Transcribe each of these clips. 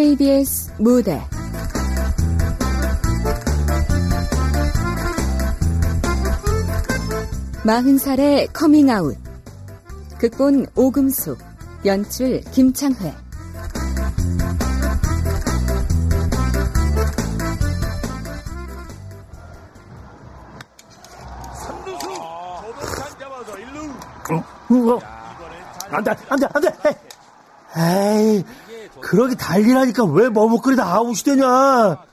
KBS 무대. 마흔 살의 커밍아웃 극본 오금숙 연출 김창회. 어? 안 돼, 안 돼, 안 돼! 에이, 그러기 달리라니까 왜 머뭇거리다 아웃이 되냐?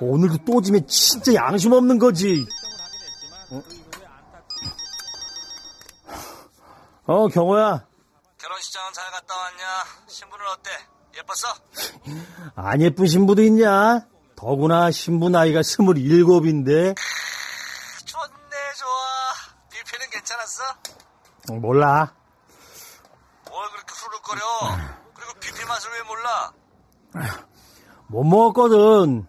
오늘도 또 지면 진짜 양심 없는 거지. 어, 어 경호야. 결혼식장은 잘 갔다 왔냐? 신부는 어때? 예뻤어? 안 예쁜 신부도 있냐? 더구나 신부 나이가 스물일곱인데. 좋네, 좋아. 뷔페는 괜찮았어? 어, 몰라. 뭘 그렇게 후루룩거려? 맛을 왜 몰라? 못 먹었거든.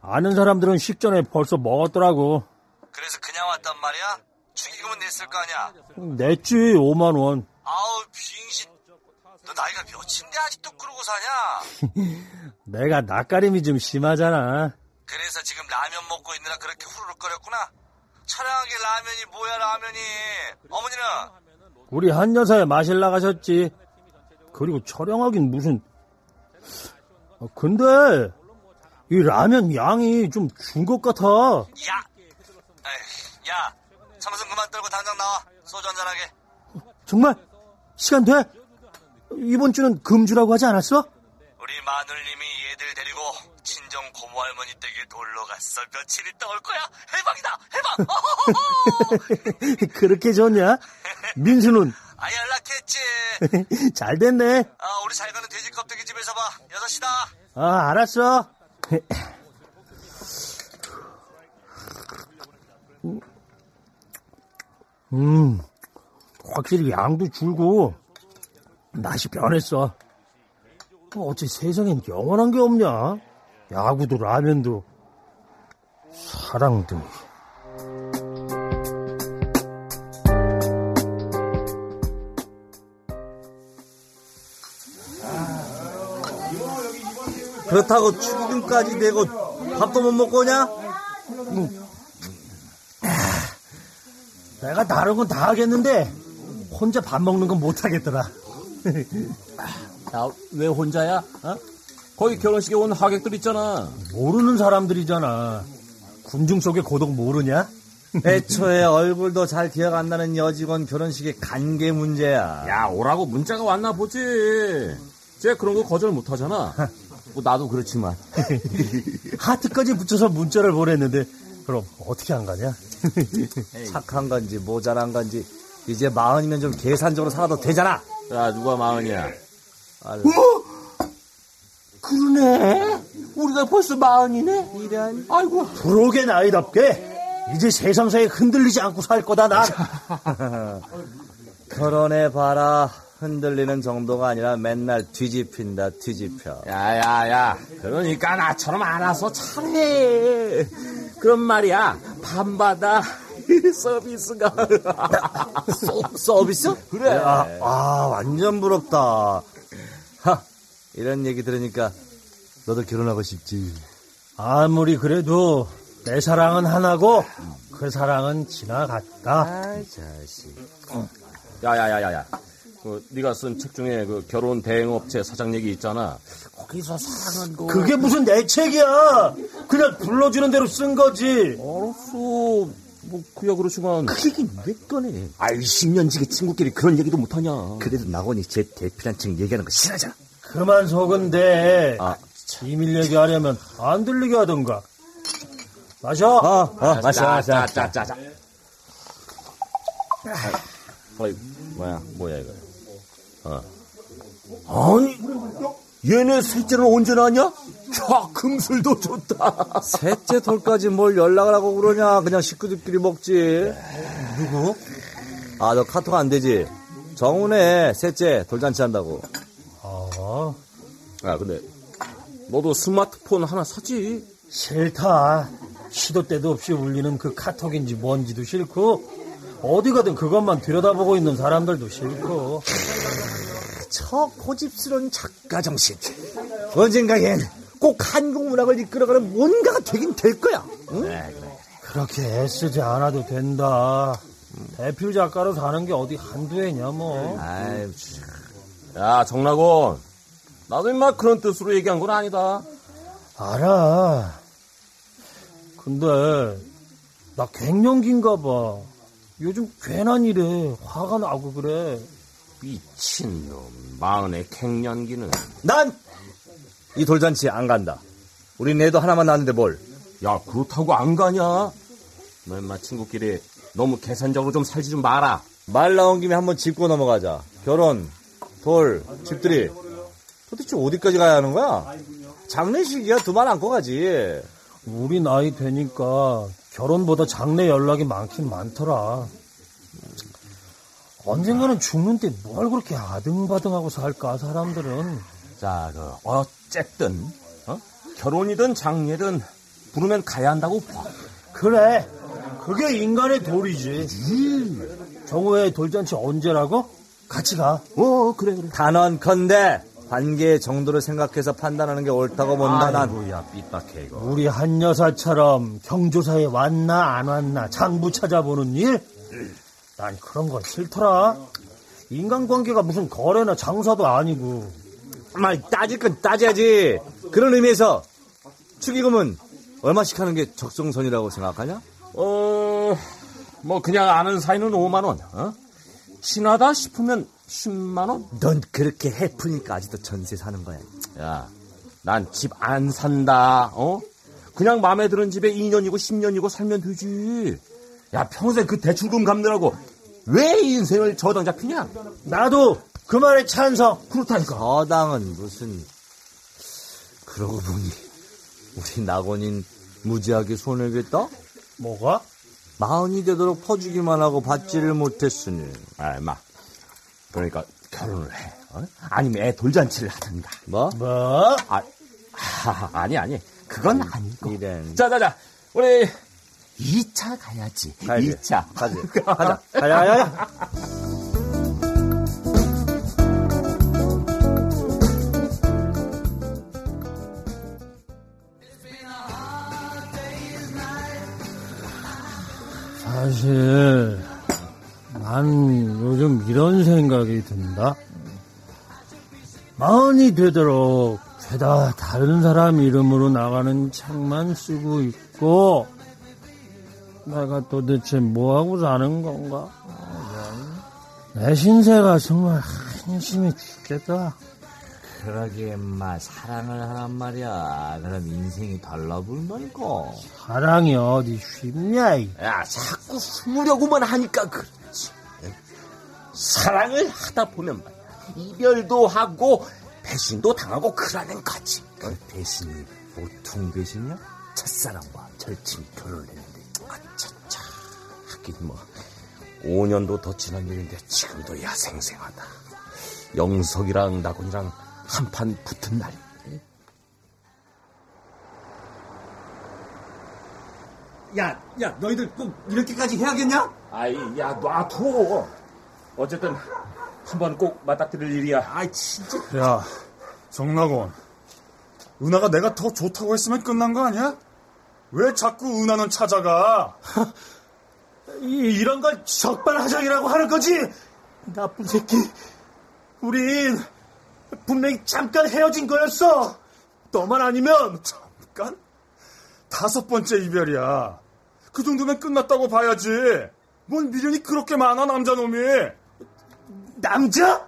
아는 사람들은 식전에 벌써 먹었더라고. 그래서 그냥 왔단 말이야? 축의금은 냈을 거 아니야? 냈지, 5만 원. 아우, 빙신. 너 나이가 몇인데 아직도 그러고 사냐? 내가 낯가림이 좀 심하잖아. 그래서 지금 라면 먹고 있느라 그렇게 후루룩거렸구나? 촬영하게 라면이 뭐야, 라면이. 어머니는? 우리 한 여사에 마실 나가셨지. 그리고 촬영하긴 무슨. 어, 근데 이 라면 양이 좀 준 것 같아. 야! 에이, 야! 참선 그만 떨고 당장 나와. 소주 한잔 하게. 정말 시간 돼? 이번 주는 금주라고 하지 않았어? 우리 마눌님이 얘들 데리고 친정 고모 할머니 댁에 놀러 갔어. 며칠 있다 올 거야. 해방이다. 해방. 그렇게 좋냐? 민수는 아 연락했지. 잘 됐네. 아 우리 잘 가는 돼지 껍데기 집에서 봐. 여섯 시다. 아 알았어. 음, 확실히 양도 줄고 맛이 변했어. 어째 세상엔 영원한 게 없냐? 야구도 라면도 사랑도. 그렇다고 축의금까지 내고 밥도 못 먹고 오냐? 내가 다른 건 다 하겠는데 혼자 밥 먹는 건 못 하겠더라. 야, 왜 혼자야? 어? 거기 결혼식에 온 하객들 있잖아. 모르는 사람들이잖아. 군중 속의 고독 모르냐? 애초에 얼굴도 잘 기억 안 나는 여직원 결혼식의 간계 문제야. 야, 오라고 문자가 왔나 보지. 쟤 그런 거 거절 못 하잖아. 뭐 나도 그렇지만. 하트까지 붙여서 문자를 보냈는데 그럼 어떻게 안 가냐? 착한 건지 모자란 건지 이제 마흔이면 좀 계산적으로 살아도 되잖아. 야, 누가 마흔이야? 아유, 그러네. 우리가 벌써 마흔이네? 이런. 아이고. 부록의 나이답게 이제 세상사에 흔들리지 않고 살 거다 난. 결혼해 봐라. 흔들리는 정도가 아니라 맨날 뒤집힌다 뒤집혀. 야, 야, 야. 그러니까 나처럼 알아서 잘해. 그런 말이야. 밤마다 서비스가. 서 비스? 그래. 아, 아, 완전 부럽다. 하, 이런 얘기 들으니까 너도 결혼하고 싶지. 아무리 그래도 내 사랑은 하나고 그 사랑은 지나갔다. 아이 자식. 야야야야야. 그 네가 쓴 책 중에 그 결혼 대행업체 사장 얘기 있잖아. 거기서 사랑한 거. 그게 무슨 내 책이야. 그냥 불러주는 대로 쓴 거지. 알았어. 뭐 그야 그렇지만. 그 얘기 왜 꺼내? 아이 10년 지기 친구끼리 그런 얘기도 못하냐. 그래도 낙원이 제 대표란 책 얘기하는 거 싫어하잖아. 그만 속은 돼. 아, 비밀 얘기하려면 안 들리게 하던가. 마셔. 어, 어, 마셔. 짜짜짜짜. 어이 뭐야 뭐야 이거. 어. 아니 얘네 셋째는 언제 나냐? 야 금술도 좋다. 셋째 돌까지 뭘 연락을 하고 그러냐. 그냥 식구들끼리 먹지. 누구? 아, 너 카톡 안 되지? 정훈의 셋째 돌잔치 한다고. 어, 아 근데 너도 스마트폰 하나 사지? 싫다. 시도 때도 없이 울리는 그 카톡인지 뭔지도 싫고 어디 가든 그것만 들여다보고 있는 사람들도 싫고 저 고집스러운 작가 정신. 언젠가엔 꼭 한국 문학을 이끌어가는 뭔가가 되긴 될 거야. 응? 그래, 그래. 그렇게 애쓰지 않아도 된다. 대표 작가로 사는 게 어디 한두 해냐 뭐. 아이, 야, 정락원. 나도 임마 그런 뜻으로 얘기한 건 아니다. 알아. 근데 나 갱년기인가 봐. 요즘 괜한 일에 화가 나고 그래. 미친놈. 마흔의 갱년기는. 난 이 돌잔치 안 간다. 우린 애도 하나만 낳는데 뭘. 야, 그렇다고 안 가냐? 너 임마 친구끼리 너무 계산적으로 좀 살지 좀 마라. 말 나온 김에 한번 짚고 넘어가자. 결혼, 돌, 집들이. 도대체 어디까지 가야 하는 거야? 장례식이야 두 말 안고 가지. 우리 나이 되니까 결혼보다 장래 연락이 많긴 많더라. 언젠가는 죽는데 뭘 그렇게 아등바등하고 살까 사람들은. 자, 그, 어쨌든, 어? 결혼이든 장례든 부르면 가야 한다고 봐. 그래. 그게 인간의 도리지. 정우의 돌잔치 언제라고? 같이 가. 어, 그래, 그래. 단언컨대 관계의 정도를 생각해서 판단하는 게 옳다고 본다 난. 아이고야, 삐딱해, 이거. 우리 한 여사처럼 경조사에 왔나 안 왔나 장부 찾아보는 일? 난 그런 건 싫더라. 인간관계가 무슨 거래나 장사도 아니고. 말 따질 건 따져야지. 그런 의미에서 축의금은 얼마씩 하는 게 적정선이라고 생각하냐? 어, 뭐, 그냥 아는 사이는 5만 원, 어? 친하다 싶으면 10만 원? 넌 그렇게 해프니까 아직도 전세 사는 거야. 야, 난 집 안 산다, 어? 그냥 마음에 드는 집에 2년이고 10년이고 살면 되지. 야, 평생 그 대출금 갚느라고 왜 인생을 저당 잡히냐? 나도 그 말에 찬성. 그렇다니까. 저당은 무슨 그러고 보니 우리 낙원인 무지하게 손을 겠다? 뭐가? 마흔이 되도록 퍼주기만 하고 받지를 못했으니 아, 마. 그러니까 결혼을 해. 어? 아니면 애 돌잔치를 하든가. 뭐? 뭐? 아, 하, 아니, 아니. 그건 아니고. 이런 자, 자, 자. 우리 2차 가야지. 가야지. 2차. 가지 가자 야야야 사실 난 요즘 이런 생각이 든다. 마흔이 되도록 죄다 다른 사람 이름으로 나가는 책만 쓰고 있고 내가 도대체 뭐하고 사는 건가? 내 신세가 정말 한심해 죽겠다. 그러게 인마 사랑을 하란 말이야 그럼 인생이 달라붙는다니까 사랑이 어디 쉽냐? 이. 야, 자꾸 숨으려고만 하니까 그렇지. 사랑을 하다 보면 말이야. 이별도 하고 배신도 당하고 그러는 거지. 그 배신이 보통 배신이야? 첫사랑과 절친이 결혼을 했는데 아차차. 하긴 뭐 5년도 더 지난 일인데 지금도 야생생하다. 영석이랑 나곤이랑 한판 붙은 날. 야, 야, 너희들 꼭 이렇게까지 해야겠냐? 아이, 야, 놔둬. 어쨌든 한 번 꼭 맞닥뜨릴 일이야. 아이, 진짜. 야, 정락원. 은하가 내가 더 좋다고 했으면 끝난 거 아니야? 왜 자꾸 은하는 찾아가? 이, 이런 걸 적반하장이라고 하는 거지? 나쁜 새끼. 우린 분명히 잠깐 헤어진 거였어. 너만 아니면 잠깐? 다섯 번째 이별이야. 그 정도면 끝났다고 봐야지. 뭔 미련이 그렇게 많아, 남자 놈이. 남자?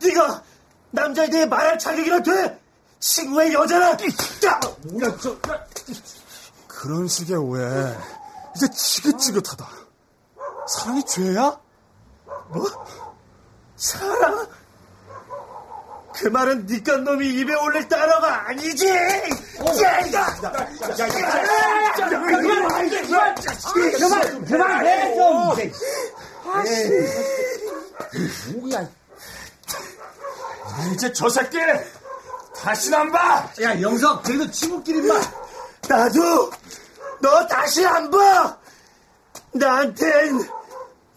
네가 남자에 대해 말할 자격이나 돼? 친구의 여자라. 야, 야, 저, 야. 그런 식의 오해. 이제 지긋지긋하다. 사랑이 죄야? 뭐? 사랑? 그 말은 니깟 놈이 입에 올릴 단어가 아니지! 야, 이거! 그만! 그만 해, 좀! 이제 저 새끼! 다신 안 봐! 야, 영석, 그래도 친구끼리만. 나도 너 다시 안 봐! 나한텐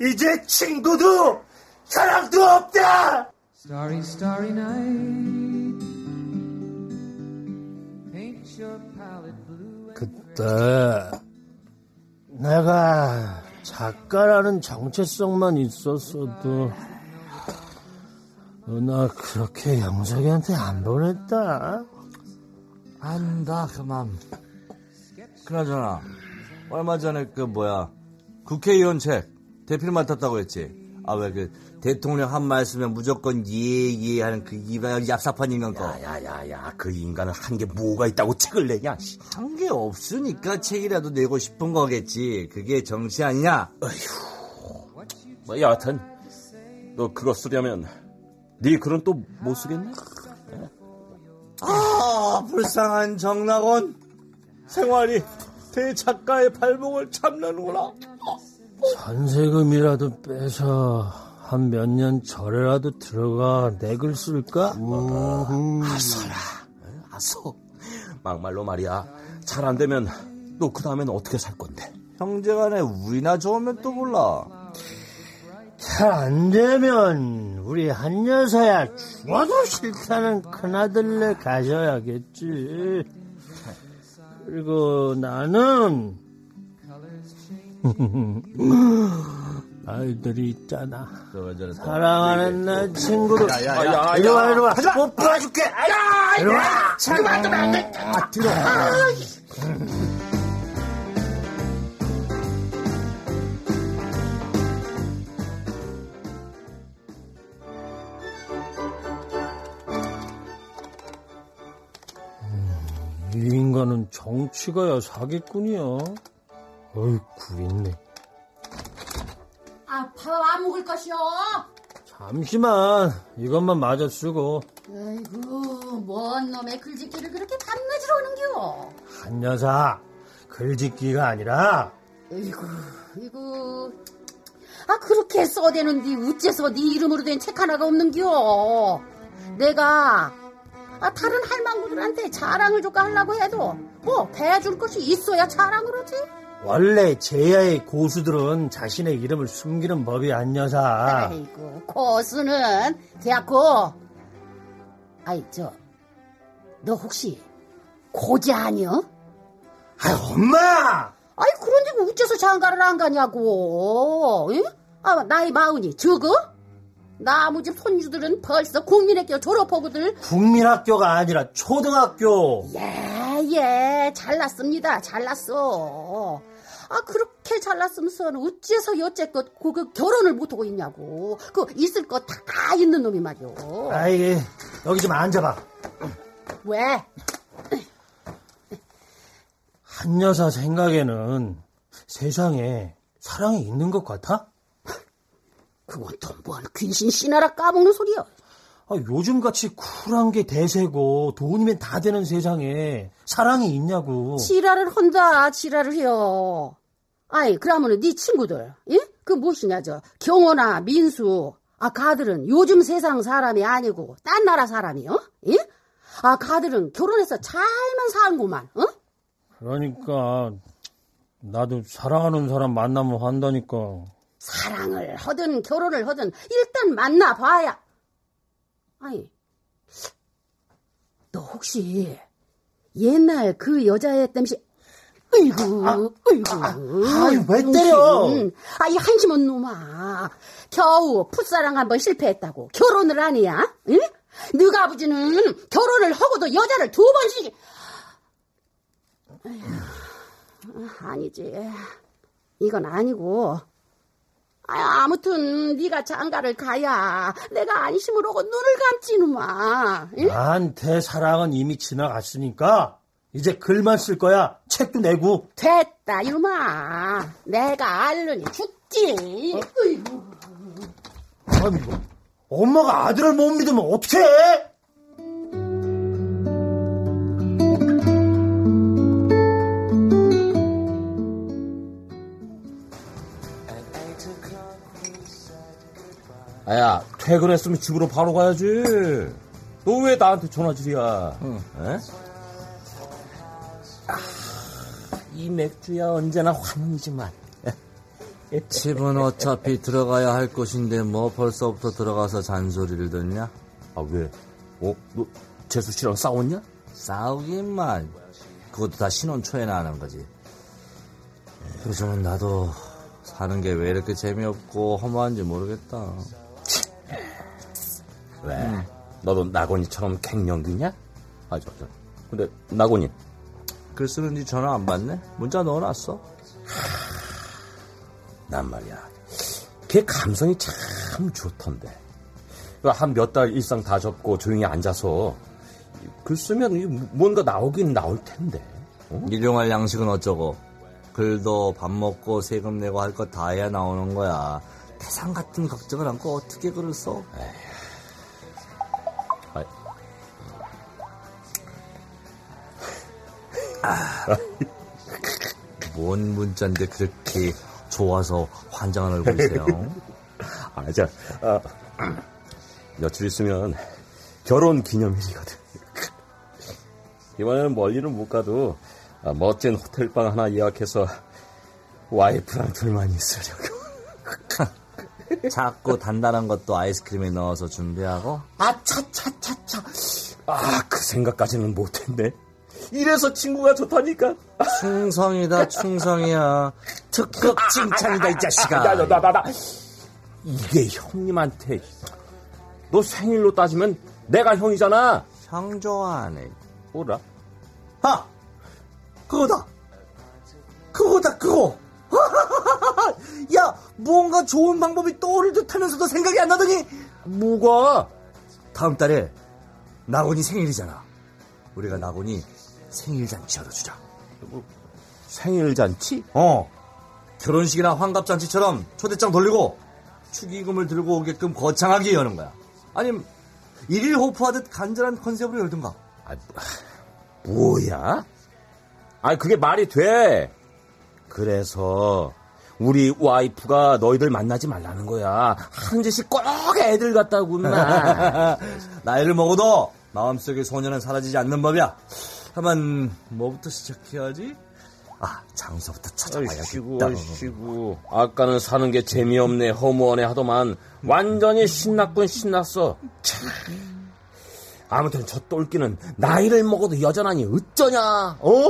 이제 친구도 사랑도 없다! Starry, starry night. 그때 내가 작가라는 정체성만 있었어도 나 그렇게 영석이한테 안 보냈다. 안다 그만. 그나저나 얼마 전에 그 뭐야 국회의원 책 대필 맡았다고 했지. 아 왜 그 대통령 한 말씀에 무조건 예예 하는 그 이가 얍삽한 인간 거. 야야야야 그 인간은 한 게 뭐가 있다고 책을 내냐? 한 게 없으니까 책이라도 내고 싶은 거겠지. 그게 정치 아니냐? 뭐 여하튼 너 그거 쓰려면 네 글은 또 못 쓰겠네? 아 불쌍한 정낙원 생활이 대작가의 발목을 잡는구나. 전세금이라도 빼서 한 몇 년 절에라도 들어가 내 글 쓸까? 아서라 아서 막말로 말이야 잘 안 되면 너 그 다음엔 어떻게 살 건데? 형제간에 우리나 좋으면 또 몰라. 잘 안 되면 우리 한 여사야 죽어도 싫다는 큰아들네 가셔야겠지. 그리고 나는 아이들이 있잖아. 사랑하는 내 친구들. 야 야야 이리 와, 이리 와. 못 풀어줄게. 이리 와. 아, 들어. 이 인간은 정치가야 사기꾼이야. 어이, 구있네. 아, 밥안 먹을 것이요? 잠시만, 이것만 마저 쓰고. 아이고, 뭔 놈의 글짓기를 그렇게 밤낮으로 하는겨? 한 여사, 글짓기가 아니라, 아이고, 이거. 아, 그렇게 써대는디 우째서 네 이름으로 된 책 하나가 없는겨? 내가, 아, 다른 할망구들한테 자랑을 줄까 하려고 해도, 뭐, 배줄 것이 있어야 자랑을 하지? 원래 제야의 고수들은 자신의 이름을 숨기는 법이 한 여사. 아이고, 고수는 대학고. 아이, 저, 너 혹시 고자 아니여? 아, 엄마! 아이, 그런데 어째서 장가를 안 가냐고. 응? 아, 나이 마흔이 적어? 나무집 손주들은 벌써 국민학교 졸업하고들. 국민학교가 아니라 초등학교. 예, 예, 잘났습니다. 잘났어. 아, 그렇게 잘났으면서 어째서 여태껏 그, 그 결혼을 못하고 있냐고. 그 있을 거 다 있는 놈이 말이오. 아이, 여기 좀 앉아봐. 왜? 한 여사 생각에는 세상에 사랑이 있는 것 같아? 그건 또뭔 귀신 씨나라 까먹는 소리야. 아, 요즘같이 쿨한 게 대세고 돈이면 다 되는 세상에 사랑이 있냐고. 지랄을 한다, 지랄을 해요. 아이, 그러면은 네 친구들, 예? 그 무엇이냐, 저, 경호나 민수, 아, 가들은 요즘 세상 사람이 아니고, 딴 나라 사람이요? 예? 아, 가들은 결혼해서 잘만 사는구만, 어? 그러니까 나도 사랑하는 사람 만나면 한다니까. 사랑을 하든 결혼을 하든 일단 만나봐야. 아이, 너 혹시 옛날 그 여자애 땜시 으이구, 으이구. 아이, 왜 때려? 음, 아이, 한심한 놈아. 겨우 풋사랑 한번 실패했다고. 결혼을 하니야? 응? 너가 아버지는 결혼을 하고도 여자를 두 번씩. 아니지. 이건 아니고. 아, 아무튼 네가 장가를 가야 내가 안심을 하고 눈을 감지 놈아. 응? 나한테 사랑은 이미 지나갔으니까 이제 글만 쓸 거야. 책도 내고. 됐다, 이놈아. 내가 알르니 죽지. 으이구. 아니, 뭐, 엄마가 아들을 못 믿으면 어떡해? 아야 퇴근했으면 집으로 바로 가야지. 너 왜 나한테 전화질이야? 에? 이 맥주야 언제나 환웅이지만. 집은 어차피 들어가야 할 곳인데 뭐 벌써부터 들어가서 잔소리를 듣냐? 아 왜? 어? 너 재수 씨랑 싸웠냐? 싸우기만 그것도 다 신혼 초에나 하는 거지. 요즘은 나도 사는 게 왜 이렇게 재미없고 허무한지 모르겠다. 왜? 너도 나곤이처럼 갱년기냐? 아, 저, 저. 근데 나곤이 글 쓰는지 전화 안 받네? 문자 넣어놨어. 난 말이야. 걔 감성이 참 좋던데. 한 몇 달 일상 다 접고 조용히 앉아서 글 쓰면 뭔가 나오긴 나올 텐데. 어? 일용할 양식은 어쩌고. 글도 밥 먹고 세금 내고 할거다 해야 나오는 거야. 태산 같은 걱정을 안고 어떻게 글을 써? 아, 뭔 문자인데 그렇게 좋아서 환장을 하고 있어요? 아, 자, 아, 며칠 있으면 결혼 기념일이거든. 이번에는 멀리는 못 가도 아, 멋진 호텔방 하나 예약해서 와이프랑 둘만 있으려고. 작고 단단한 것도 아이스크림에 넣어서 준비하고 아, 차차차차. 아, 그 생각까지는 못했네. 이래서 친구가 좋다니까. 충성이다 충성이야 특급 칭찬이다 이 자식아 나, 나, 나, 나, 나. 이게 형님한테. 너 생일로 따지면 내가 형이잖아. 형 좋아하네 뭐라? 아 그거다 그거다 그거 야 뭔가 좋은 방법이 떠오를 듯 하면서도 생각이 안 나더니 뭐가? 다음 달에 나곤이 생일이잖아 우리가 나곤이 생일 잔치 열어주자 생일 잔치? 어 결혼식이나 환갑잔치처럼 초대장 돌리고 축의금을 들고 오게끔 거창하게 여는 거야 아니면 일일 호프하듯 간절한 컨셉으로 열든가 아, 뭐야? 아, 그게 말이 돼. 그래서 우리 와이프가 너희들 만나지 말라는 거야. 한 짓이 꼭 애들 같다구나. 나이를 먹어도 마음속의 소녀는 사라지지 않는 법이야. 다만 뭐부터 시작해야지? 아 장소부터 찾아봐야겠다. 아이씨구. 아까는 사는 게 재미없네, 허무하네 하더만 완전히 신났군 신났어. 참. 아무튼 저 똘끼는 나이를 먹어도 여전하니 어쩌냐? 어?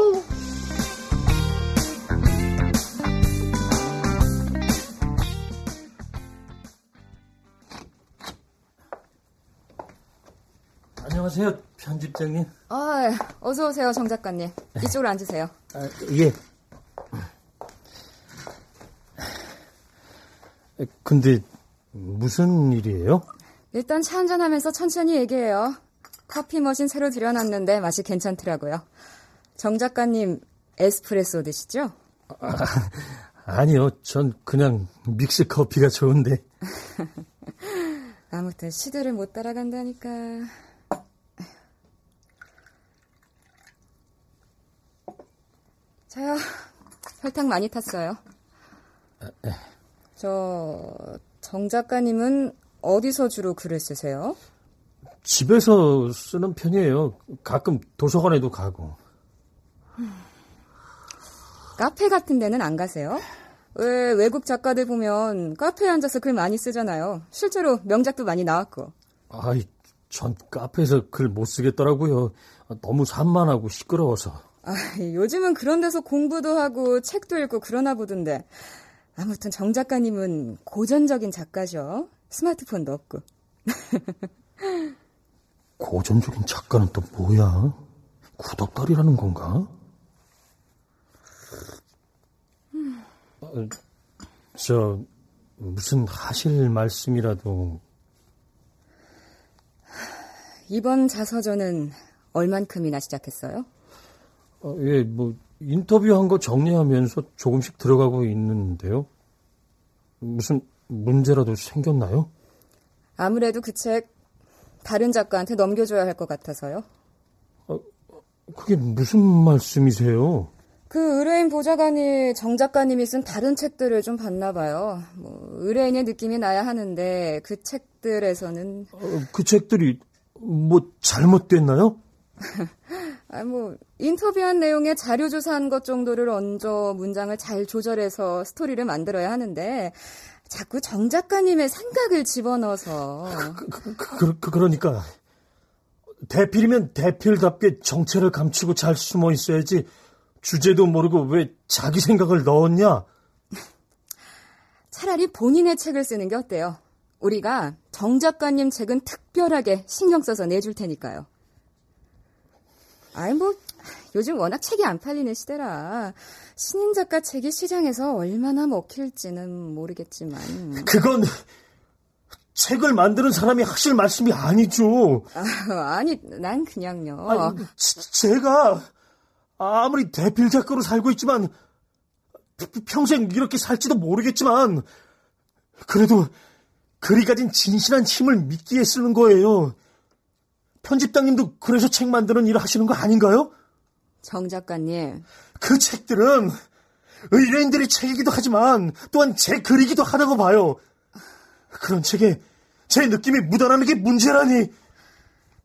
안녕하세요, 편집장님. 아, 어서 오세요, 정 작가님. 이쪽으로 앉으세요. 아, 예. 근데 무슨 일이에요? 일단 차 한잔하면서 천천히 얘기해요. 커피 머신 새로 들여놨는데 맛이 괜찮더라고요. 정 작가님 에스프레소 드시죠? 아니요, 전 그냥 믹스 커피가 좋은데. 아무튼 시대를 못 따라간다니까. 저요, 설탕 많이 탔어요. 저, 정 작가님은 어디서 주로 글을 쓰세요? 집에서 쓰는 편이에요. 가끔 도서관에도 가고. 카페 같은 데는 안 가세요? 왜 외국 작가들 보면 카페에 앉아서 글 많이 쓰잖아요. 실제로 명작도 많이 나왔고. 아이, 전 카페에서 글 못 쓰겠더라고요. 너무 산만하고 시끄러워서. 아, 요즘은 그런 데서 공부도 하고 책도 읽고 그러나 보던데. 아무튼 정 작가님은 고전적인 작가죠. 스마트폰도 없고. 고전적인 작가는 또 뭐야? 구닥다리라는 건가? 어, 저 무슨 하실 말씀이라도 이번 자서전은 얼만큼이나 시작했어요? 어, 예, 뭐 인터뷰한 거 정리하면서 조금씩 들어가고 있는데요. 무슨 문제라도 생겼나요? 아무래도 그 책 다른 작가한테 넘겨줘야 할 것 같아서요. 그게 무슨 말씀이세요? 그 의뢰인 보좌관이 정 작가님이 쓴 다른 책들을 좀 봤나 봐요. 뭐 의뢰인의 느낌이 나야 하는데 그 책들에서는 어, 그 책들이 뭐 잘못됐나요? 아, 뭐, 인터뷰한 내용에 자료 조사한 것 정도를 얹어 문장을 잘 조절해서 스토리를 만들어야 하는데, 자꾸 정 작가님의 생각을 집어넣어서. 그, 그, 그, 그, 그러니까 대필이면 대필답게 정체를 감추고 잘 숨어 있어야지 주제도 모르고 왜 자기 생각을 넣었냐? 차라리 본인의 책을 쓰는 게 어때요? 우리가 정 작가님 책은 특별하게 신경 써서 내줄 테니까요. 아이, 뭐, 요즘 워낙 책이 안 팔리는 시대라 신인 작가 책이 시장에서 얼마나 먹힐지는 모르겠지만. 그건 책을 만드는 사람이 하실 말씀이 아니죠. 아, 아니, 난 그냥요. 아니, 제가 아무리 대필 작가로 살고 있지만 평생 이렇게 살지도 모르겠지만 그래도 글이 가진 진실한 힘을 믿기에 쓰는 거예요. 편집장님도 그래서 책 만드는 일을 하시는 거 아닌가요? 정 작가님. 그 책들은 의뢰인들의 책이기도 하지만 또한 제 글이기도 하다고 봐요. 그런 책에 제 느낌이 묻어나는 게 문제라니.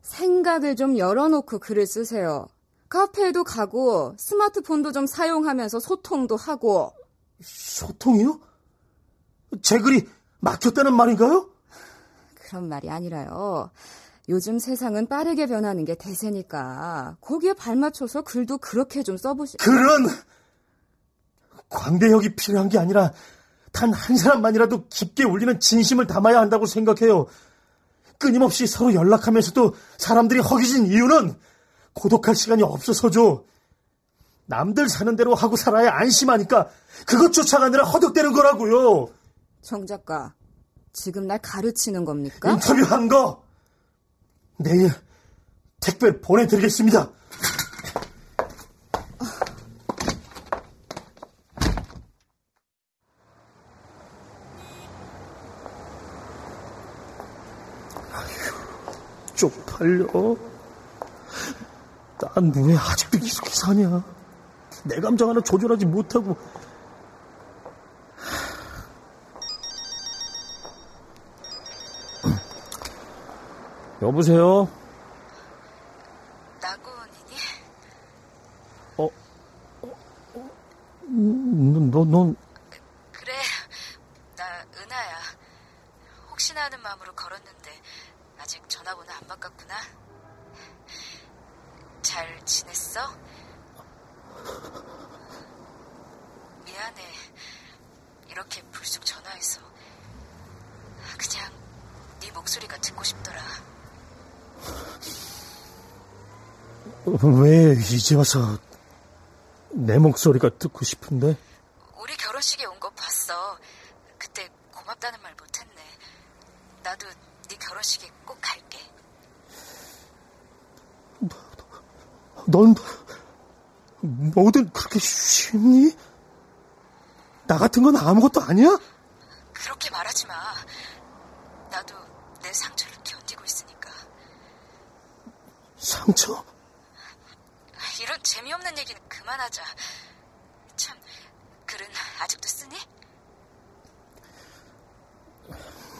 생각을 좀 열어놓고 글을 쓰세요. 카페에도 가고 스마트폰도 좀 사용하면서 소통도 하고. 소통이요? 제 글이 막혔다는 말인가요? 그런 말이 아니라요. 요즘 세상은 빠르게 변하는 게 대세니까 거기에 발맞춰서 글도 그렇게 좀 써보시. 글은 광대역이 필요한 게 아니라 단 한 사람만이라도 깊게 울리는 진심을 담아야 한다고 생각해요. 끊임없이 서로 연락하면서도 사람들이 허기진 이유는 고독할 시간이 없어서죠. 남들 사는 대로 하고 살아야 안심하니까 그것 쫓아가느라 허덕대는 거라고요. 정 작가, 지금 날 가르치는 겁니까? 인터뷰한 거 내일 택배 보내드리겠습니다. 아휴, 쪽팔려. 난 왜 아직도 이렇게 사냐? 내 감정 하나 조절하지 못하고. 여보세요? 나고원이니? 어, 어, 너, 넌. 그래, 나 은하야. 혹시나 하는 마음으로 걸었는데 아직 전화번호 안 바꿨구나. 잘 지냈어? 미안해. 이렇게 불쑥 전화해서. 그냥 네 목소리가 듣고 싶더라. 왜 이제 와서 내 목소리가 듣고 싶은데? 우리 결혼식에 온 거 봤어. 그때 고맙다는 말 못했네. 나도 네 결혼식에 꼭 갈게. 넌 뭐든 그렇게 쉽니? 나 같은 건 아무것도 아니야? 그렇게 말하지 마. 나도 내 상처를 견디고 있으니까. 상처? 이런 재미없는 얘기는 그만하자. 참, 글은 아직도 쓰니?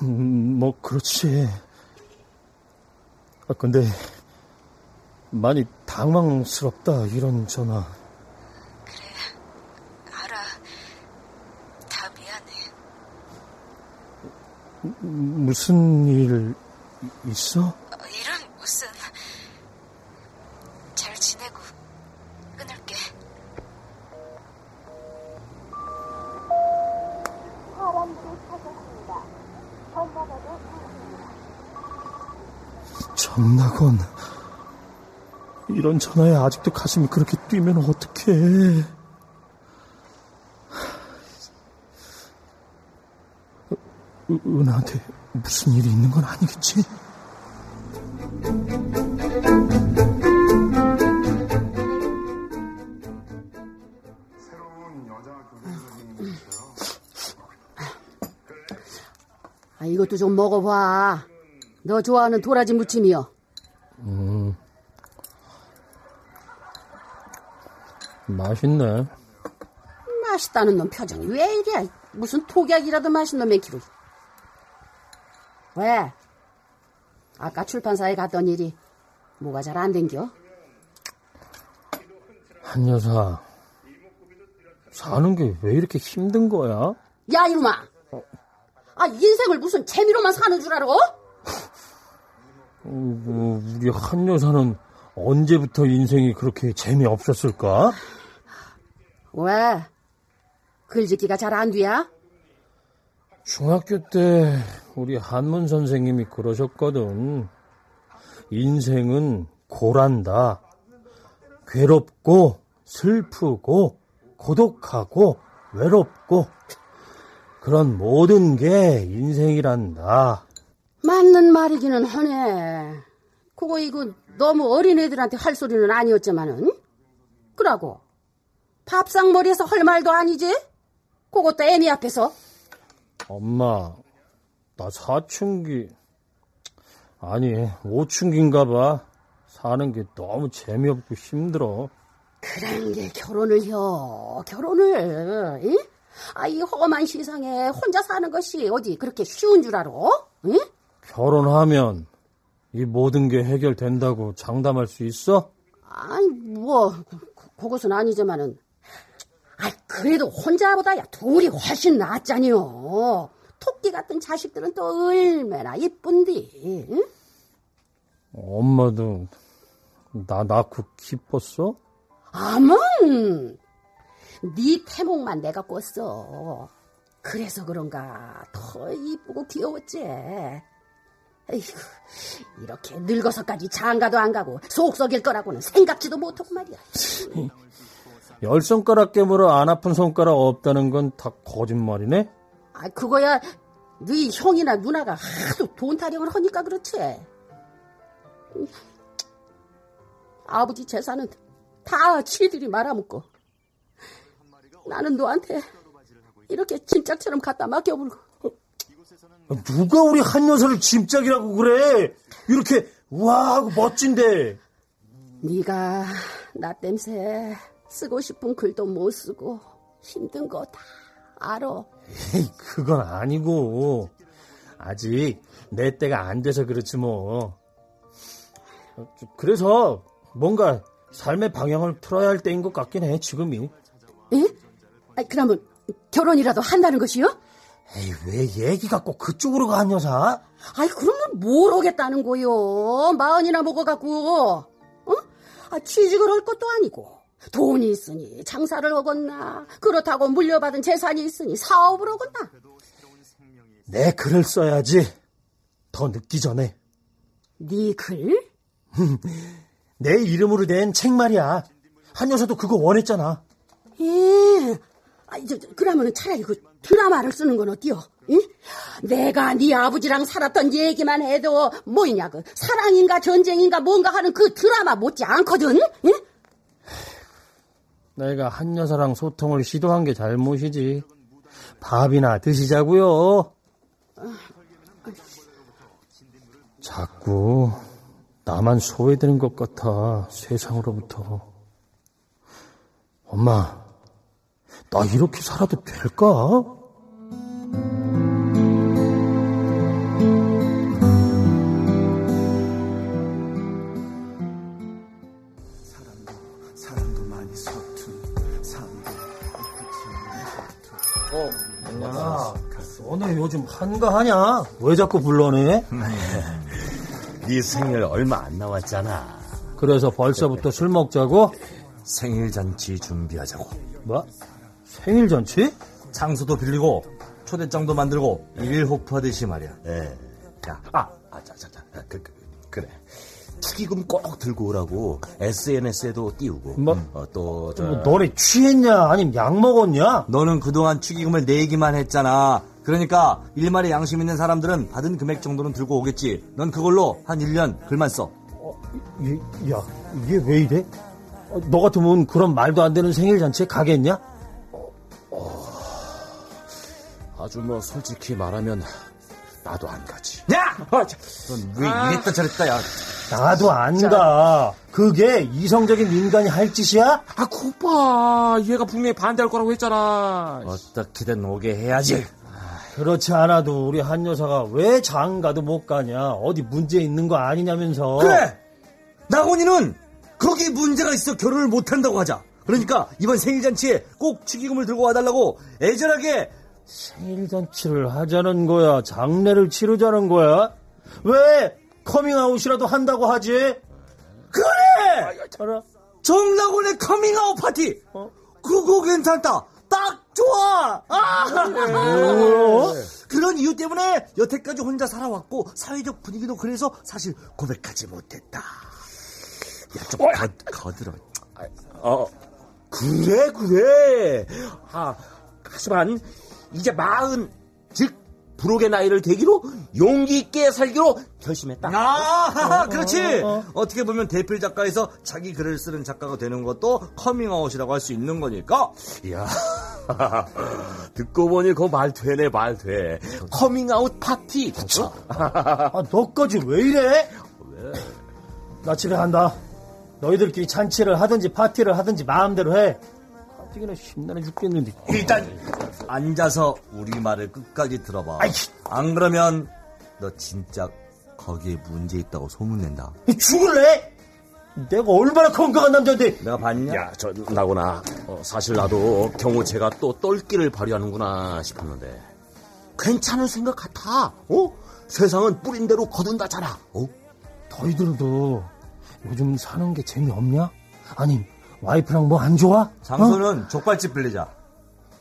음, 뭐 그렇지. 아 근데 많이 당황스럽다 이런 전화. 그래, 알아. 다 미안해. 무슨 일 있어? 어, 일은 무슨. 잘 지내고 끊을게. 정nak원 이런 전화에 아직도 가슴이 그렇게 뛰면 어떡해. 은- 은하한테 무슨 일이 있는 건 아니겠지? 아, 이것도 좀 먹어봐. 너 좋아하는 도라지 무침이요. 맛있네. 맛있다는 놈 표정이 왜 이래? 무슨 독약이라도 마신 놈의 기로. 왜? 아까 출판사에 갔던 일이 뭐가 잘 안 된겨? 한 여사, 사는 게 왜 이렇게 힘든 거야? 야 이놈아! 아 인생을 무슨 재미로만 사는 줄 알아? 어, 우리 한 여사는 언제부터 인생이 그렇게 재미없었을까? 왜? 글짓기가 잘 안 돼야? 중학교 때 우리 한문 선생님이 그러셨거든. 인생은 고란다. 괴롭고 슬프고 고독하고 외롭고 그런 모든 게 인생이란다. 맞는 말이기는 하네. 그거 이거 너무 어린애들한테 할 소리는 아니었지만은. 그러고 밥상머리에서 할 말도 아니지? 그것도 애미 앞에서. 엄마, 나 사춘기 아니 오춘기인가 봐. 사는 게 너무 재미없고 힘들어. 그런 게 결혼을 혀. 결혼을. 이? 아, 이 험한 세상에 혼자 사는 것이 어디 그렇게 쉬운 줄 알아? 응? 결혼하면 이 모든 게 해결된다고 장담할 수 있어? 아니, 뭐, 그, 그것은 아니지만은. 아, 그래도 혼자보다야 둘이 훨씬 낫잖요. 토끼 같은 자식들은 또 얼마나 이쁜디. 응? 엄마도 나 낳고 기뻤어? 아먼! 네 태몽만 내가 꿨어. 그래서 그런가 더 이쁘고 귀여웠지. 에이구, 이렇게 늙어서까지 장가도 안 가고 속 썩일 거라고는 생각지도 못하고 말이야. 열 손가락 깨물어 안 아픈 손가락 없다는 건 다 거짓말이네? 아, 그거야 네 형이나 누나가 하도 돈 타령을 하니까 그렇지. 아버지 재산은 다 지들이 말아먹고 나는 너한테 이렇게 짐짝처럼 갖다 맡겨버리고 누가 우리 한 여사를 짐짝이라고 그래? 이렇게 우아하고 멋진데. 네가 나 땜새 쓰고 싶은 글도 못 쓰고 힘든 거 다 알아. 에이, 그건 아니고 아직 내 때가 안 돼서 그렇지 뭐. 그래서 뭔가 삶의 방향을 틀어야 할 때인 것 같긴 해 지금이. 예? 아, 그러면 결혼이라도 한다는 것이요? 에이 왜 얘기가 꼭 그쪽으로 가한 여사? 아이 그러면 뭘 하겠다는 거요? 마흔이나 먹어갖고 어? 아, 취직을 할 것도 아니고 돈이 있으니 장사를 하겠나 그렇다고 물려받은 재산이 있으니 사업을 하겠나 내 글을 써야지. 더 늦기 전에. 네 글? 내 이름으로 된 책 말이야. 한 여사도 그거 원했잖아. 예. 아, 저, 저, 그러면 차라리 그 드라마를 쓰는 건 어때요? 응? 내가 네 아버지랑 살았던 얘기만 해도 뭐이냐 그 사랑인가 전쟁인가 뭔가 하는 그 드라마 못지 않거든. 응? 내가 한 여사랑 소통을 시도한 게 잘못이지. 밥이나 드시자고요. 자꾸 나만 소외되는 것 같아 세상으로부터. 엄마, 나 이렇게 살아도 될까? 삶도 야, 너네 요즘 한가하냐? 왜 자꾸 불러내? 네 생일 얼마 안 남았잖아. 그래서 벌써부터 술 먹자고? 생일 잔치 준비하자고. 뭐? 생일 잔치? 장소도 빌리고 초대장도 만들고 일호프하듯이 말이야. 예. 야, 아, 아, 자, 자, 자, 그, 그, 그 래. 축의금 꼭 들고 오라고 SNS에도 띄우고. 뭐? 어, 또, 저, 뭐 너네 취했냐? 아니면 약 먹었냐? 너는 그동안 축의금을 내기만 했잖아. 그러니까 일말에 양심 있는 사람들은 받은 금액 정도는 들고 오겠지. 넌 그걸로 한 1년 글만 써. 이, 야, 이게 왜 이래? 어, 너 같으면 그런 말도 안 되는 생일 잔치에 가겠냐? 아주 뭐 솔직히 말하면 나도 안 가지. 야! 넌왜 이랬다 저랬다, 야. 나도 안 가. 그게 이성적인 인간이 할 짓이야? 아, 코빠. 얘가 분명히 반대할 거라고 했잖아. 어떻게든 오게 해야지. 그렇지 않아도 우리 한 여사가 왜 장가도 못 가냐? 어디 문제 있는 거 아니냐면서. 그래! 나곤이는 거기 문제가 있어 결혼을 못 한다고 하자. 그러니까 이번 생일잔치에 꼭 축의금을 들고 와달라고 애절하게 생일 잔치를 하자는 거야? 장례를 치르자는 거야? 왜 커밍아웃이라도 한다고 하지. 그래! 알아? 정나곤의 커밍아웃 파티! 그거 괜찮다! 딱 좋아! 아! 그런 이유 때문에 여태까지 혼자 살아왔고 사회적 분위기도 그래서 사실 고백하지 못했다. 야, 좀 거, 거들어. 어, 그래, 그래. 아, 하지만, 이제 마흔, 즉, 불혹의 나이를 계기로 용기 있게 살기로 결심했다. 아, 그렇지. 어, 떻게 보면 대필 작가에서 자기 글을 쓰는 작가가 되는 것도 커밍아웃이라고 할 수 있는 거니까. 이야, 듣고 보니 그거 말 되네, 말 돼. 커밍아웃 파티. 그쵸? 아, 너까지 왜 이래? 나 집에 간다. 너희들끼리 잔치를 하든지 파티를 하든지 마음대로 해. 가뜩이나 신나게 죽겠는데. 일단 앉아서 우리 말을 끝까지 들어봐. 아이. 안 그러면 너 진짜 거기에 문제 있다고 소문낸다. 죽을래? 내가 얼마나 건강한 남자인데. 내가 봤냐? 야, 저, 나구나. 어, 사실 나도 경호체가 또 똘끼를 발휘하는구나 싶었는데. 괜찮은 생각 같아. 어? 세상은 뿌린 대로 거둔다잖아. 어? 너희들도 요즘 사는 게 재미없냐? 아니, 와이프랑 뭐 안 좋아? 장소는 족발집 빌리자.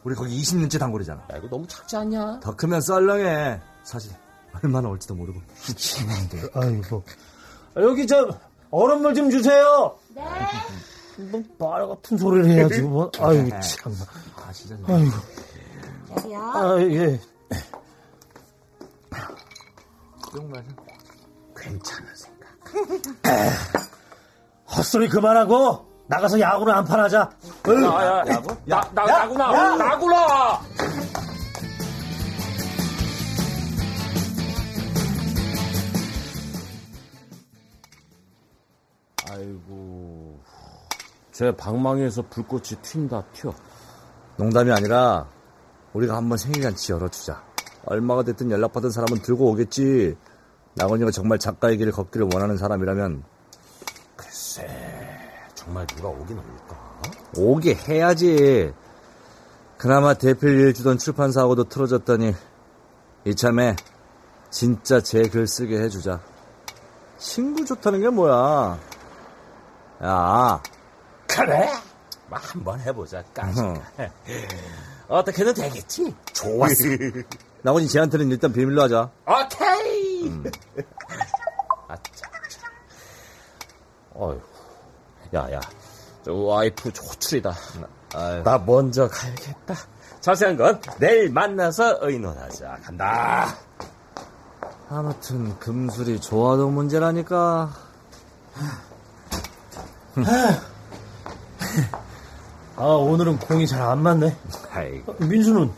우리 거기 20년째 단골이잖아. 야, 이거 너무 작지 않냐? 더 크면 썰렁해. 사실 얼마나 올지도 모르고. 미치는데. 아이고. 여기 저 얼음물 좀 주세요. 네. 뭐 말 같은 소리를 해야지. 뭐. 아이고 참나. 아, 진짜. 아이고. 여기요. 아 예. 괜찮은 생각. 헛소리 그만하고 나가서 야구를 안 판하자. 어이. 야, 야, 야구? 나, 나, 나구나. 나구나! 아이고. 제 방망이에서 불꽃이 튄다 튀어. 농담이 아니라 우리가 한번 생일잔치 열어주자. 얼마가 됐든 연락받은 사람은 들고 오겠지. 나건이가 정말 작가의 길을 걷기를 원하는 사람이라면 정말 누가 오긴 올까? 오게 해야지. 그나마 대필 일 주던 출판사하고도 틀어졌더니 이참에 진짜 제 글 쓰게 해주자. 친구 좋다는 게 뭐야? 야, 그래? 뭐 한번 해보자, 까짓 어떻게든 되겠지? 좋았어. 나건이 쟤한테는 일단 비밀로 하자. 오케이! 아차, 아차. 어휴. 야, 야. 저 와이프 호출이다. 아유. 나 먼저 가야겠다. 자세한 건 내일 만나서 의논하자. 간다. 아무튼 금술이 좋아도 문제라니까. 아 오늘은 공이 잘 안 맞네. 아이고. 어, 민수는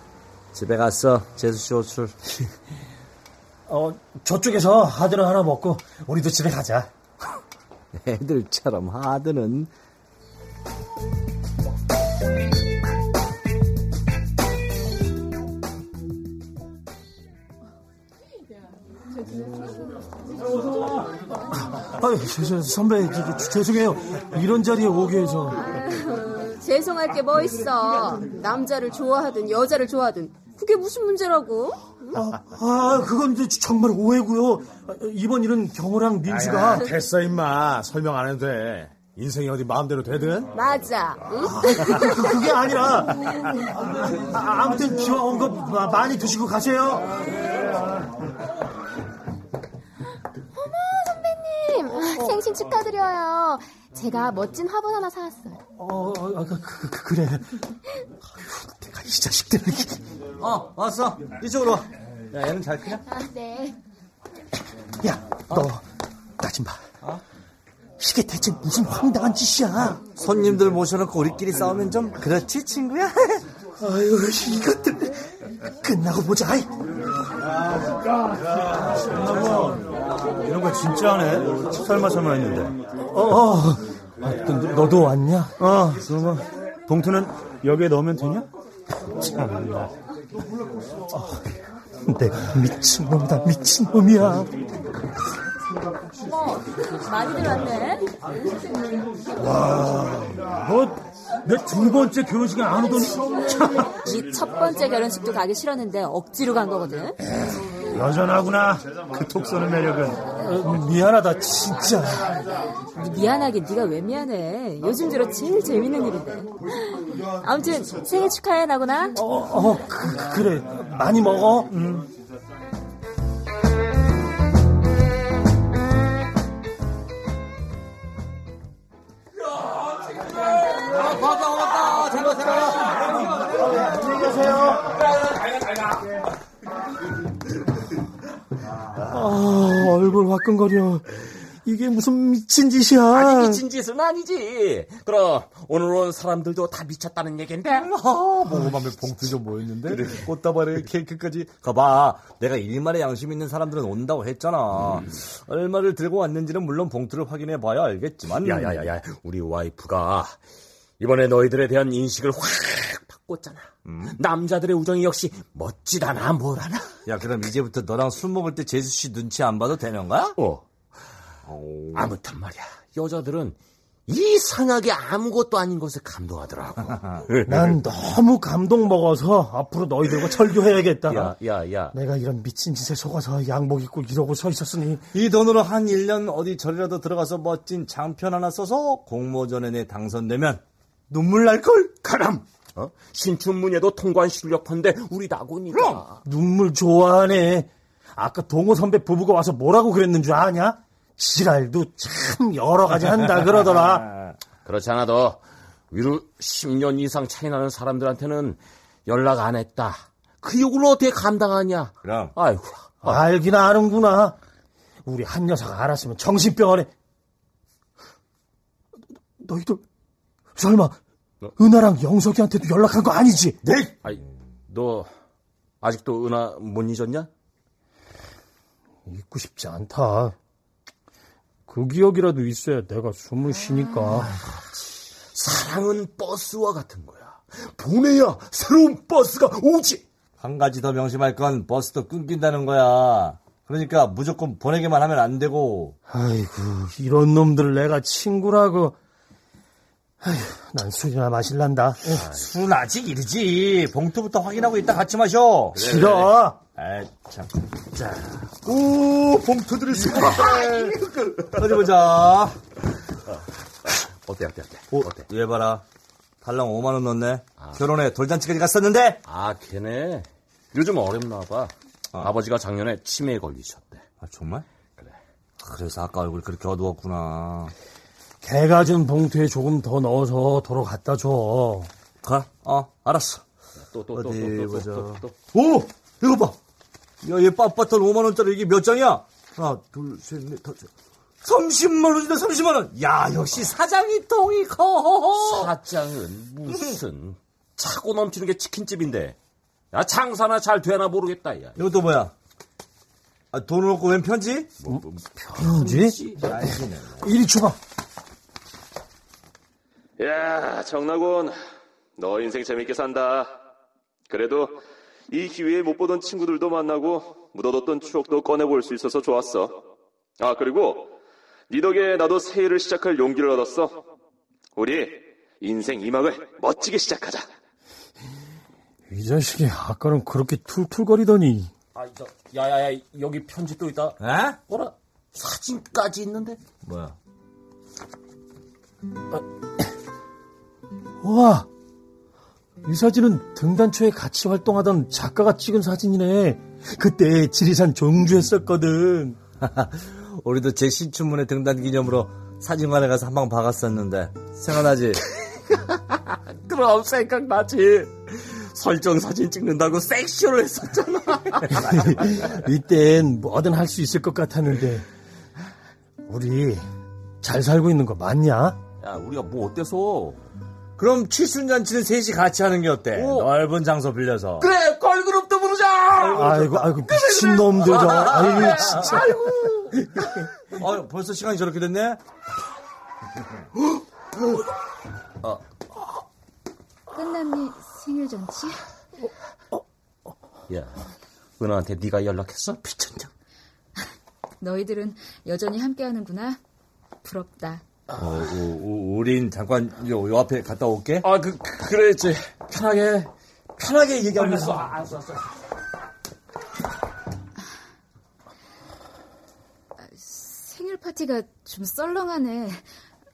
집에 갔어. 재수씨 호출. 어 저쪽에서 하드를 하나 먹고 우리도 집에 가자. 애들처럼 하드는 아유 저, 저, 선배 저, 저, 죄송해요. 이런 자리에 오게 해서. 죄송할 게 뭐 있어. 남자를 좋아하든 여자를 좋아하든 그게 무슨 문제라고? 아, 아 그건 이제 정말 오해고요. 아, 이번 일은 경호랑 민수가 됐어 임마 설명 안 해도 돼 인생이 어디 마음대로 되든 맞아. 응? 그, 그게 아니라 아, 아무튼 기왕 온 거 많이 드시고 가세요. 선배님, 생신 축하드려요. 제가 멋진 화분 하나 사왔어요. 어, 어, 아, 그, 그, 그, 그래. 아유, 내가 이 자식들. 어 왔어. 이쪽으로 와. 야 얘는 잘 크냐? 아, 네. 야, 너, 나 좀 봐. 이게 대체 무슨 황당한 짓이야? 손님들 모셔놓고 우리끼리 싸우면 좀 그렇지 친구야? 아유, 이것들. 끝나고 보자. 아이. 이런 거 진짜 하네 설마 설마 했는데 어, 어. 아, 너, 너도 왔냐? 어 그러면 봉투는 여기에 넣으면 되냐? 참나. 어, 내가 미친놈이다, 미친놈이야. 많이들 왔네. 너, 내 두 번째 결혼식에 안 오더니. 네첫 번째 결혼식도 가기 싫었는데 억지로 간 거거든. 여전하구나 그 톡 쏘는 매력은 어, 미안하다 진짜. 미안하게 네가 왜 미안해? 요즘 들어 제일 재밌는 일인데. 아무튼 생일 축하해 나구나. 어, 어 그, 그래 많이 먹어. 음. 얼굴 화끈거려. 이게 무슨 미친 짓이야. 아니 미친 짓은 아니지. 그럼 오늘 온 사람들도 다 미쳤다는 얘긴데. 아, 모금하면 봉투 좀 모였는데 그래. 꽃다발에 케이크까지. 가봐. 내가 일말의 양심 있는 사람들은 온다고 했잖아. 음. 얼마를 들고 왔는지는 물론 봉투를 확인해 봐야 알겠지만. 야야야야, 우리 와이프가 이번에 너희들에 대한 인식을 확 바꿨잖아. 음. 남자들의 우정이 역시 멋지다나 뭐라나. 야 그럼 이제부터 너랑 술 먹을 때 제수 씨 눈치 안 봐도 되는 거야? 어. 오. 아무튼 말이야. 여자들은 이상하게 아무것도 아닌 것에 감동하더라고. 난 너무 감동 먹어서 앞으로 너희들과 철교해야겠다. 야, 야, 야. 내가 이런 미친 짓에 속아서 양복 입고 이러고 서 있었으니. 이 돈으로 한 1년 어디 절이라도 들어가서 멋진 장편 하나 써서 공모전에 내 당선되면 눈물 날걸? 가람! 어? 신춘문예도 통과한 실력펀데 우리 나군이다. 그럼 눈물 좋아하네. 아까 동호 선배 부부가 와서 뭐라고 그랬는 줄 아냐? 지랄도 참 여러 가지 한다 그러더라. 그렇지 않아도 위로 10년 이상 차이 나는 사람들한테는 연락 안 했다. 그 욕을 어떻게 감당하냐? 그럼. 아이고. 아. 알긴 아는구나. 우리 한 여사가 알았으면 정신병원에. 너희들 설마 너? 은하랑 영석이한테도 연락한 거 아니지? 네. 아이, 너 아직도 은하 못 잊었냐? 잊고 싶지 않다. 그 기억이라도 있어야 내가 숨을 쉬니까. 사랑은 버스와 같은 거야. 보내야 새로운 버스가 오지. 한 가지 더 명심할 건 버스도 끊긴다는 거야. 그러니까 무조건 보내기만 하면 안 되고. 아이고, 이런 놈들 내가 친구라고. 아휴, 난 술이나 마실란다. 술은 아직 이르지. 봉투부터 확인하고 있다 같이 마셔. 그래, 싫어. 아, 참. 자. 오, 봉투들이 있습니다. 어디 보자. 어때, 어때, 어때? 오, 어때? 얘 봐라. 달랑 5만원 넣네. 아. 결혼에 돌잔치까지 갔었는데? 아, 걔네. 요즘 어렵나 봐. 아. 아버지가 작년에 치매에 걸리셨대. 아, 정말? 그래. 그래서 아까 얼굴 그렇게 어두웠구나. 개가 준 봉투에 조금 더 넣어서 도로 갖다 줘. 가? 어, 알았어. 또, 또, 또, 어디 또, 보자. 또, 또, 오! 이거 봐! 야, 얘 빳빳한 5만원짜리 이게 몇 장이야? 하나, 둘, 셋, 넷, 다섯. 30만원이다, 30만원! 야, 역시 사장이 통이 커! 사장은 무슨, 차고 넘치는 게 치킨집인데. 야, 장사나 잘 되나 모르겠다, 야. 이것도 뭐야? 아, 돈을 얻고 웬 편지? 뭐, 뭐, 편지? 이리 줘봐. 야, 정나곤, 너 인생 재밌게 산다. 그래도 이 기회에 못 보던 친구들도 만나고 묻어뒀던 추억도 꺼내볼 수 있어서 좋았어. 아, 그리고 니 덕에 나도 새해를 시작할 용기를 얻었어. 우리 인생 이막을 멋지게 시작하자. 이 자식이 아까는 그렇게 툴툴거리더니. 아, 저, 야야야, 여기 편지 또 있다. 에? 뭐라? 사진까지 있는데? 뭐야? 아, 와, 이 사진은 등단초에 같이 활동하던 작가가 찍은 사진이네. 그때 지리산 종주했었거든. 우리도 제 신춘문예 등단 기념으로 사진관에 가서 한 방 박았었는데 생각나지? 그럼 생각나지. 설정 사진 찍는다고 섹시로 했었잖아. 이땐 뭐든 할 수 있을 것 같았는데 우리 잘 살고 있는 거 맞냐? 야, 우리가 뭐 어때서? 그럼 칠순잔치는 셋이 같이 하는 게 어때? 오. 넓은 장소 빌려서. 그래, 걸그룹도 부르자! 아이고, 아이고, 미친놈들, 저. 아이고, 진짜. 아이고. 아, 벌써 시간이 저렇게 됐네? 어. 끝났니, 생일잔치? 어, 어, 야, 은하한테 네가 연락했어? 피천장. 너희들은 여전히 함께하는구나. 부럽다. 어, 우, 우린 잠깐 요, 요 앞에 갔다 올게. 아, 그, 그래야지. 편하게, 편하게 얘기하면서. 아, 알았어, 알았어. 파티가 좀 썰렁하네.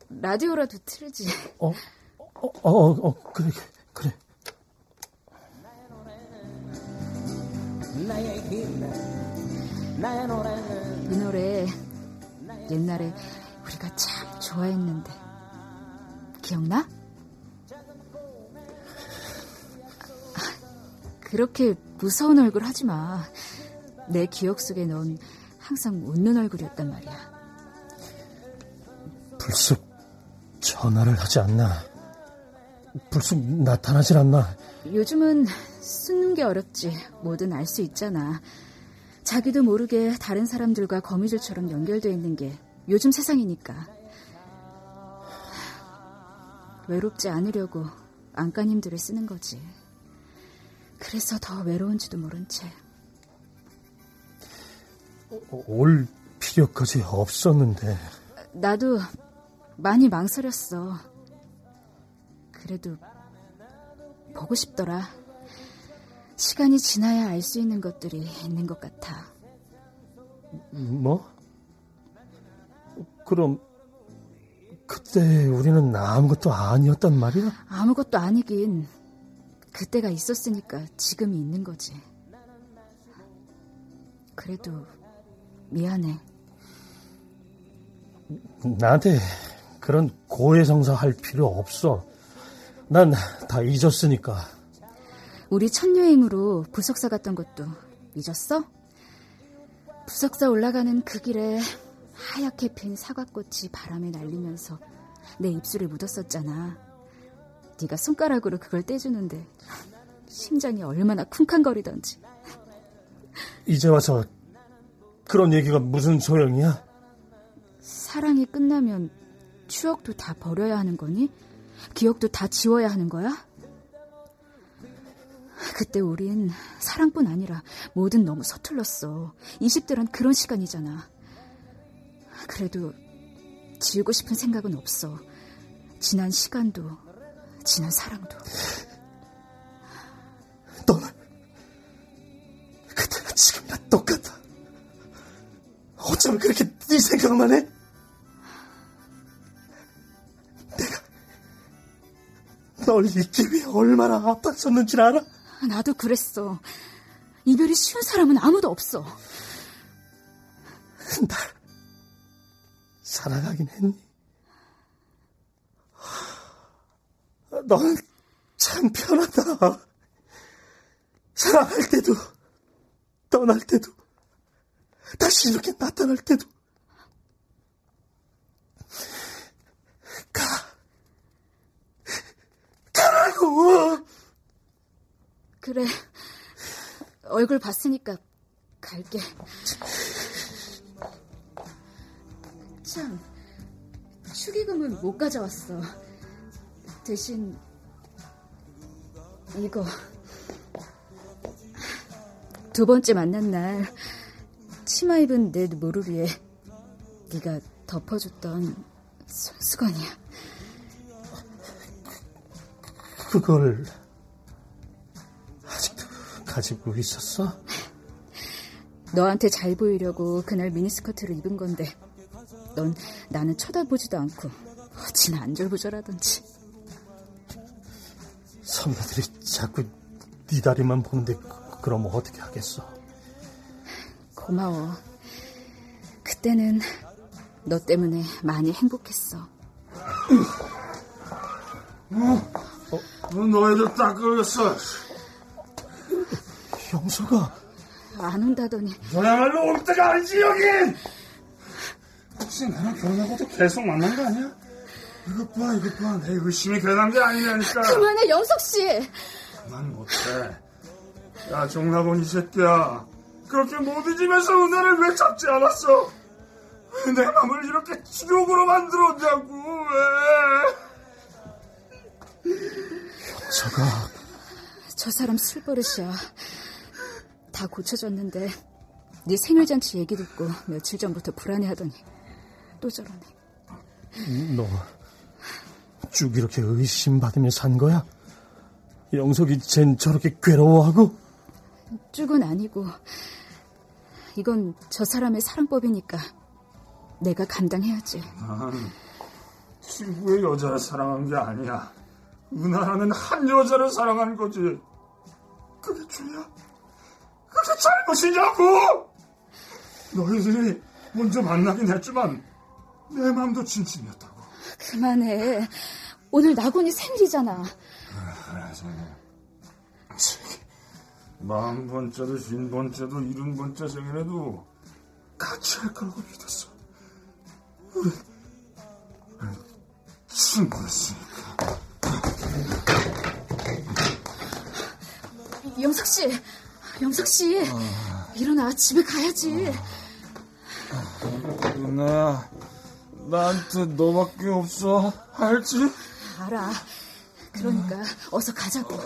라디오라도 틀지. 어, 어, 어, 어, 그래, 그래. 이 노래 옛날에 우리가 참 좋아했는데 기억나? 그렇게 무서운 얼굴 하지 마. 내 기억 속에 넌 항상 웃는 얼굴이었단 말이야. 불쑥 전화를 하지 않나. 불쑥 나타나질 않나. 요즘은 숨는 게 어렵지. 뭐든 알 수 있잖아. 자기도 모르게 다른 사람들과 거미줄처럼 연결돼 있는 게 요즘 세상이니까. 외롭지 않으려고 안간힘들을 쓰는 거지. 그래서 더 외로운지도 모른 채. 올 필요까지 없었는데. 나도 많이 망설였어. 그래도 보고 싶더라. 시간이 지나야 알 수 있는 것들이 있는 것 같아. 뭐? 그럼 그때 우리는 아무것도 아니었단 말이야? 아무것도 아니긴 그때가 있었으니까 지금이 있는 거지. 그래도 미안해. 나한테 그런 고해성사 할 필요 없어. 난 다 잊었으니까. 우리 첫 여행으로 부석사 갔던 것도 잊었어? 부석사 올라가는 그 길에 하얗게 핀 사과꽃이 바람에 날리면서 내 입술에 묻었었잖아. 네가 손가락으로 그걸 떼주는데 심장이 얼마나 쿵쾅거리던지. 이제 와서 그런 얘기가 무슨 소용이야? 사랑이 끝나면 추억도 다 버려야 하는 거니? 기억도 다 지워야 하는 거야? 그때 우린 사랑뿐 아니라 뭐든 너무 서툴렀어. 20대란 그런 시간이잖아. 그래도 지우고 싶은 생각은 없어. 지난 시간도, 지난 사랑도. 너는 그때가 지금이나 똑같아. 어쩌면 그렇게 네 생각만 해? 내가 널 잊기 위해 얼마나 앞장섰는지 알아? 나도 그랬어. 이별이 쉬운 사람은 아무도 없어. 날 사랑하긴 했니? 너는 참 편하다. 사랑할 때도, 떠날 때도, 다시 이렇게 나타날 때도. 가. 가라고! 그래. 얼굴 봤으니까 갈게. 참, 축의금은 못 가져왔어. 대신 이거 두 번째 만난 날 치마 입은 내 무릎 위에 네가 덮어줬던 손수건이야. 그걸 아직도 가지고 있었어? 너한테 잘 보이려고 그날 미니스커트를 입은 건데 넌 나는 쳐다보지도 않고 어찌나 안절부절하던지. 선배들이 자꾸 네 다리만 보는데 그- 그럼 어떻게 하겠어? 고마워. 그때는 너 때문에 많이 행복했어. 어, 너희들 딱 걸렸어. 형서가 안 온다더니 너야말로 올 때가 아니지 여긴. 혹시 나랑 결혼하고도 계속 만난 거 아니야? 이것 봐 이것 봐 내 의심이 괜한 게 아니라니까. 그만해 영석 씨. 난 못해. 야 종락원 이 새끼야. 그렇게 못 잊으면서 은혜를 왜 잡지 않았어? 왜내 맘을 이렇게 지옥으로 만들었냐고 왜? 형서가 저 사람 술버릇이야. 다 고쳐졌는데 네 생일잔치 얘기 듣고 며칠 전부터 불안해하더니 또 저러네. 너 쭉 이렇게 의심받으며 산 거야? 영석이 쟨 저렇게 괴로워하고? 쭉은 아니고 이건 저 사람의 사랑법이니까 내가 감당해야지. 난 친구의 여자를 사랑한 게 아니야. 은하라는 한 여자를 사랑한 거지. 그게 죄야? 그게 잘못이냐고! 너희들이 먼저 만나긴 했지만 내 마음도 진심이었다고. 그만해. 오늘 나곤이 생일이잖아. 마흔 번째도 쉰 번째도 일흔 번째 생일에도 같이 할 거라고 믿었어. 우리 친구였으니까. 영석 씨, 영석 씨, 일어나 집에 가야지. 누나, 나한테 너밖에 없어. 알지? 알아. 그러니까 어서 가자고.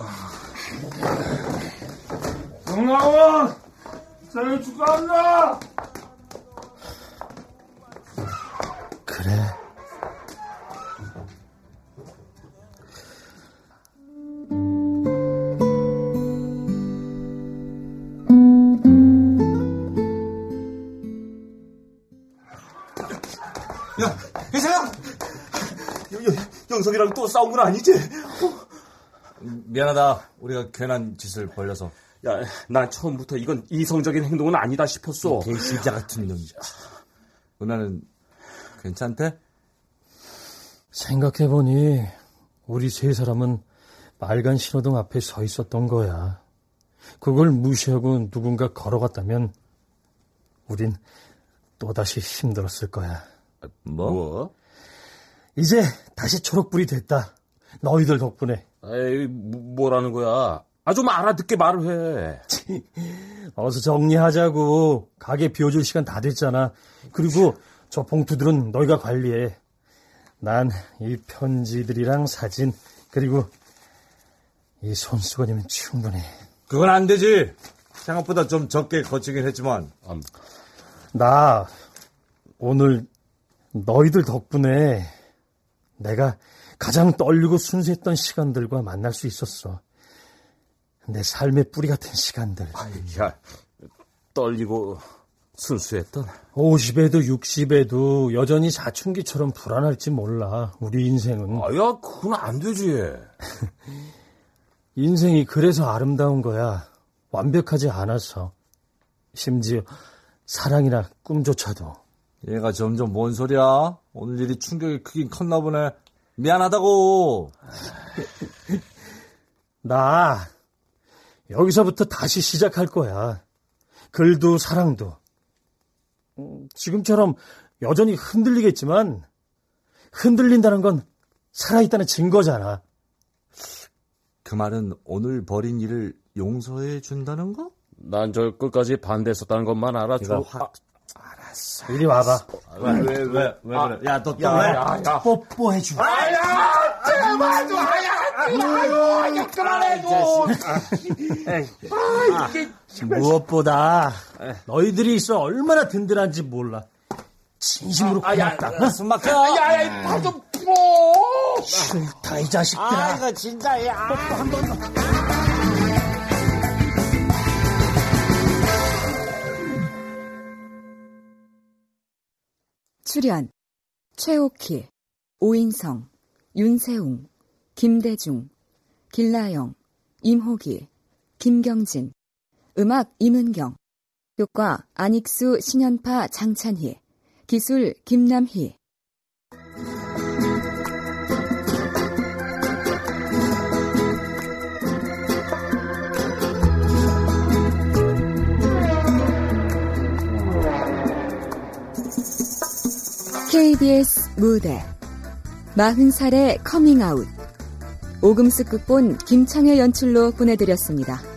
정나원! 생일 축하한다! 그래. 영석이랑 또 싸운 건 아니지? 미안하다. 우리가 괜한 짓을 벌려서. 야, 난 처음부터 이건 이성적인 행동은 아니다 싶었어. 개시자 같은 놈. 은하는 괜찮대? 생각해보니 우리 세 사람은 빨간 신호등 앞에 서 있었던 거야. 그걸 무시하고 누군가 걸어갔다면 우린 또다시 힘들었을 거야. 뭐? 뭐? 이제 다시 초록불이 됐다. 너희들 덕분에. 에이, 뭐- 뭐라는 거야? 아, 좀 알아듣게 말을 해. 어서 정리하자고. 가게 비워줄 시간 다 됐잖아. 그리고 저 봉투들은 너희가 관리해. 난 이 편지들이랑 사진 그리고 이 손수건이면 충분해. 그건 안 되지. 생각보다 좀 적게 거치긴 했지만. 나 오늘 너희들 덕분에 내가 가장 떨리고 순수했던 시간들과 만날 수 있었어. 내 삶의 뿌리 같은 시간들. 야, 떨리고 순수했던. 50에도 60에도 여전히 사춘기처럼 불안할지 몰라. 우리 인생은. 아, 야, 그건 안 되지. 인생이 그래서 아름다운 거야. 완벽하지 않아서. 심지어 사랑이나 꿈조차도. 얘가 점점 뭔 소리야? 오늘 일이 충격이 크긴 컸나 보네. 미안하다고. 나 여기서부터 다시 시작할 거야. 글도 사랑도. 음, 지금처럼 여전히 흔들리겠지만 흔들린다는 건 살아있다는 증거잖아. 그 말은 오늘 벌인 일을 용서해 준다는 거? 난저 끝까지 반대했었다는 것만 알아줘. 네가 확- 이리 와봐. 왜, 왜, 왜, 왜 그래? 야, 너또 야, 왜? 야, 야. 뽀뽀해줘. 무엇보다 너희들이 있어 얼마나 든든한지 몰라. 진심으로 고맙다. 숨 막혀. 야, 야, 발좀 싫다 이 자식들아. 아, 이거 진짜, 야. 출연 최옥희, 오인성, 윤세웅, 김대중, 길라영, 임호기, 김경진, 음악 임은경, 효과 안익수, 신현파, 장찬희, 기술 김남희. KBS 무대 마흔 살의 커밍아웃 오금숙 극본 김창의 연출로 보내드렸습니다.